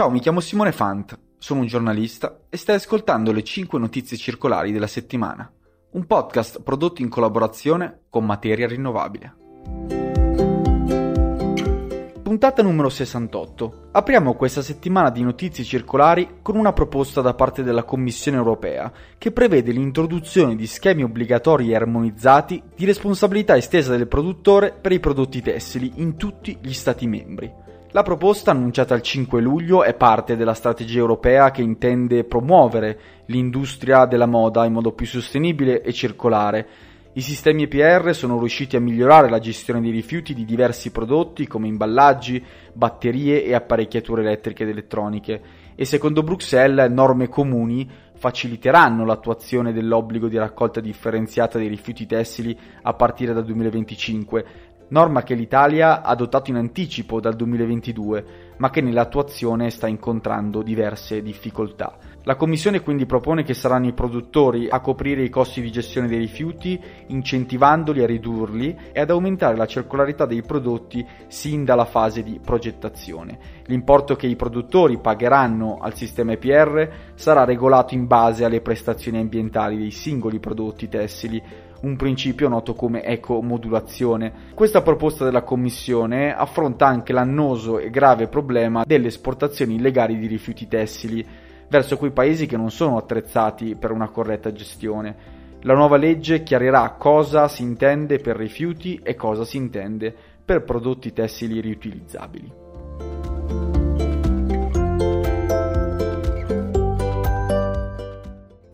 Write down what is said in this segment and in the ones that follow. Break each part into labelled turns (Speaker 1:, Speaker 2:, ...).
Speaker 1: Ciao, mi chiamo Simone Fant, sono un giornalista e stai ascoltando le 5 notizie circolari della settimana, un podcast prodotto in collaborazione con Materia Rinnovabile. Puntata numero 68. Apriamo questa settimana di notizie circolari con una proposta da parte della Commissione europea che prevede l'introduzione di schemi obbligatori e armonizzati di responsabilità estesa del produttore per i prodotti tessili in tutti gli Stati membri. La proposta annunciata il 5 luglio è parte della strategia europea che intende promuovere l'industria della moda in modo più sostenibile e circolare. I sistemi EPR sono riusciti a migliorare la gestione dei rifiuti di diversi prodotti come imballaggi, batterie e apparecchiature elettriche ed elettroniche e secondo Bruxelles norme comuni faciliteranno l'attuazione dell'obbligo di raccolta differenziata dei rifiuti tessili a partire dal 2025, norma che l'Italia ha adottato in anticipo dal 2022, ma che nell'attuazione sta incontrando diverse difficoltà. La Commissione quindi propone che saranno i produttori a coprire i costi di gestione dei rifiuti, incentivandoli a ridurli e ad aumentare la circolarità dei prodotti sin dalla fase di progettazione. L'importo che i produttori pagheranno al sistema EPR sarà regolato in base alle prestazioni ambientali dei singoli prodotti tessili un principio noto come ecomodulazione. Questa proposta della Commissione affronta anche l'annoso e grave problema delle esportazioni illegali di rifiuti tessili verso quei paesi che non sono attrezzati per una corretta gestione. La nuova legge chiarirà cosa si intende per rifiuti e cosa si intende per prodotti tessili riutilizzabili.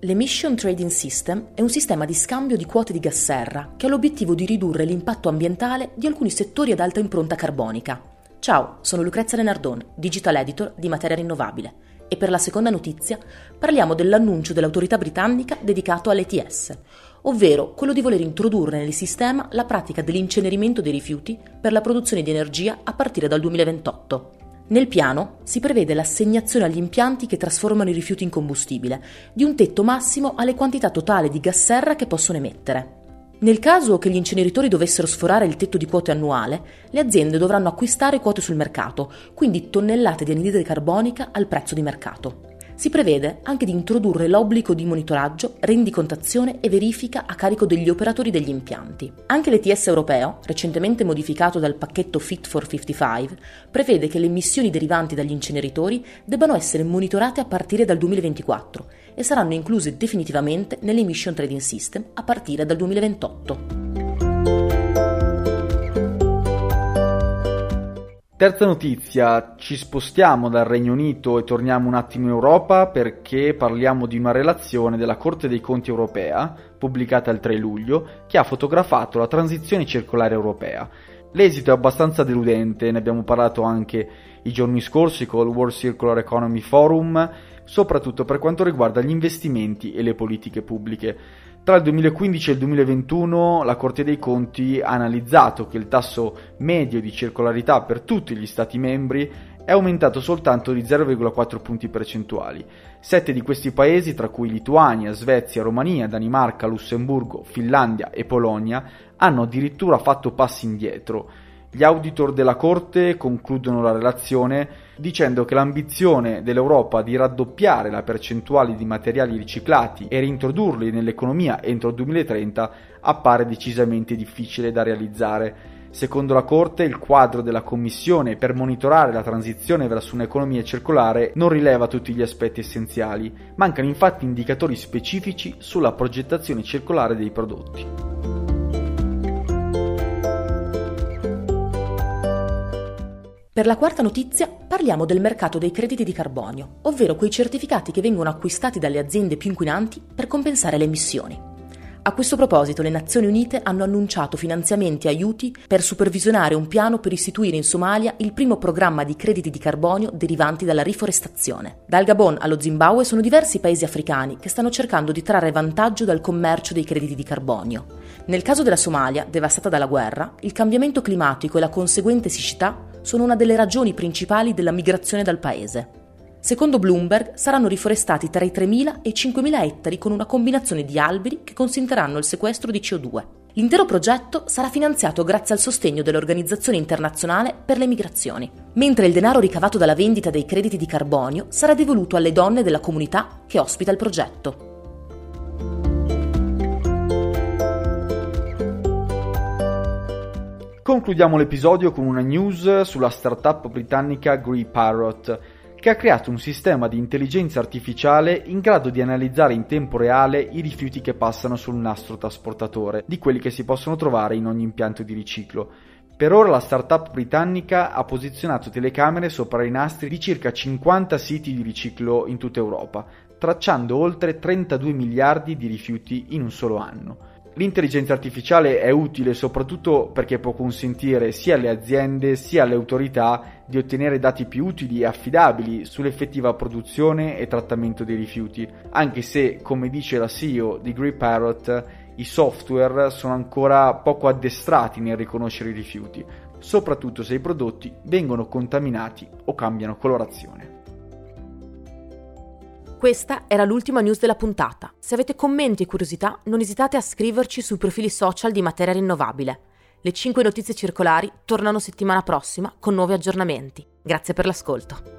Speaker 2: L'Emission Trading System è un sistema di scambio di quote di gas serra che ha l'obiettivo di ridurre l'impatto ambientale di alcuni settori ad alta impronta carbonica. Ciao, sono Lucrezia Lenardon, Digital Editor di Materia Rinnovabile e per la seconda notizia parliamo dell'annuncio dell'autorità britannica dedicato all'ETS, ovvero quello di voler introdurre nel sistema la pratica dell'incenerimento dei rifiuti per la produzione di energia a partire dal 2028. Nel piano si prevede l'assegnazione agli impianti che trasformano i rifiuti in combustibile di un tetto massimo alle quantità totali di gas serra che possono emettere. Nel caso che gli inceneritori dovessero sforare il tetto di quote annuale, le aziende dovranno acquistare quote sul mercato, quindi tonnellate di anidride carbonica al prezzo di mercato. Si prevede anche di introdurre l'obbligo di monitoraggio, rendicontazione e verifica a carico degli operatori degli impianti. Anche l'ETS europeo, recentemente modificato dal pacchetto Fit for 55, prevede che le emissioni derivanti dagli inceneritori debbano essere monitorate a partire dal 2024 e saranno incluse definitivamente nell'Emission Trading System a partire dal 2028.
Speaker 1: Terza notizia, ci spostiamo dal Regno Unito e torniamo un attimo in Europa perché parliamo di una relazione della Corte dei Conti europea, pubblicata il 3 luglio, che ha fotografato la transizione circolare europea. L'esito è abbastanza deludente, ne abbiamo parlato anche i giorni scorsi con il World Circular Economy Forum, soprattutto per quanto riguarda gli investimenti e le politiche pubbliche. Tra il 2015 e il 2021 la Corte dei Conti ha analizzato che il tasso medio di circolarità per tutti gli Stati membri è aumentato soltanto di 0,4 punti percentuali. Sette di questi paesi, tra cui Lituania, Svezia, Romania, Danimarca, Lussemburgo, Finlandia e Polonia, hanno addirittura fatto passi indietro. Gli auditor della Corte concludono la relazione dicendo che l'ambizione dell'Europa di raddoppiare la percentuale di materiali riciclati e reintrodurli nell'economia entro il 2030 appare decisamente difficile da realizzare. Secondo la Corte, il quadro della Commissione per monitorare la transizione verso un'economia circolare non rileva tutti gli aspetti essenziali, mancano infatti indicatori specifici sulla progettazione circolare dei prodotti.
Speaker 2: Per la quarta notizia parliamo del mercato dei crediti di carbonio, ovvero quei certificati che vengono acquistati dalle aziende più inquinanti per compensare le emissioni. A questo proposito le Nazioni Unite hanno annunciato finanziamenti e aiuti per supervisionare un piano per istituire in Somalia il primo programma di crediti di carbonio derivanti dalla riforestazione. Dal Gabon allo Zimbabwe sono diversi paesi africani che stanno cercando di trarre vantaggio dal commercio dei crediti di carbonio. Nel caso della Somalia, devastata dalla guerra, il cambiamento climatico e la conseguente siccità sono una delle ragioni principali della migrazione dal paese. Secondo Bloomberg saranno riforestati tra i 3.000 e i 5.000 ettari con una combinazione di alberi che consentiranno il sequestro di CO2. L'intero progetto sarà finanziato grazie al sostegno dell'Organizzazione internazionale per le migrazioni, mentre il denaro ricavato dalla vendita dei crediti di carbonio sarà devoluto alle donne della comunità che ospita il progetto.
Speaker 1: Concludiamo l'episodio con una news sulla startup britannica Grey Parrot, che ha creato un sistema di intelligenza artificiale in grado di analizzare in tempo reale i rifiuti che passano sul nastro trasportatore, di quelli che si possono trovare in ogni impianto di riciclo. Per ora la startup britannica ha posizionato telecamere sopra i nastri di circa 50 siti di riciclo in tutta Europa, tracciando oltre 32 miliardi di rifiuti in un solo anno. L'intelligenza artificiale è utile soprattutto perché può consentire sia alle aziende sia alle autorità di ottenere dati più utili e affidabili sull'effettiva produzione e trattamento dei rifiuti, anche se, come dice la CEO di Grey Parrot, i software sono ancora poco addestrati nel riconoscere i rifiuti, soprattutto se i prodotti vengono contaminati o cambiano colorazione.
Speaker 2: Questa era l'ultima news della puntata. Se avete commenti e curiosità, non esitate a scriverci sui profili social di Materia Rinnovabile. Le 5 notizie circolari tornano settimana prossima con nuovi aggiornamenti. Grazie per l'ascolto.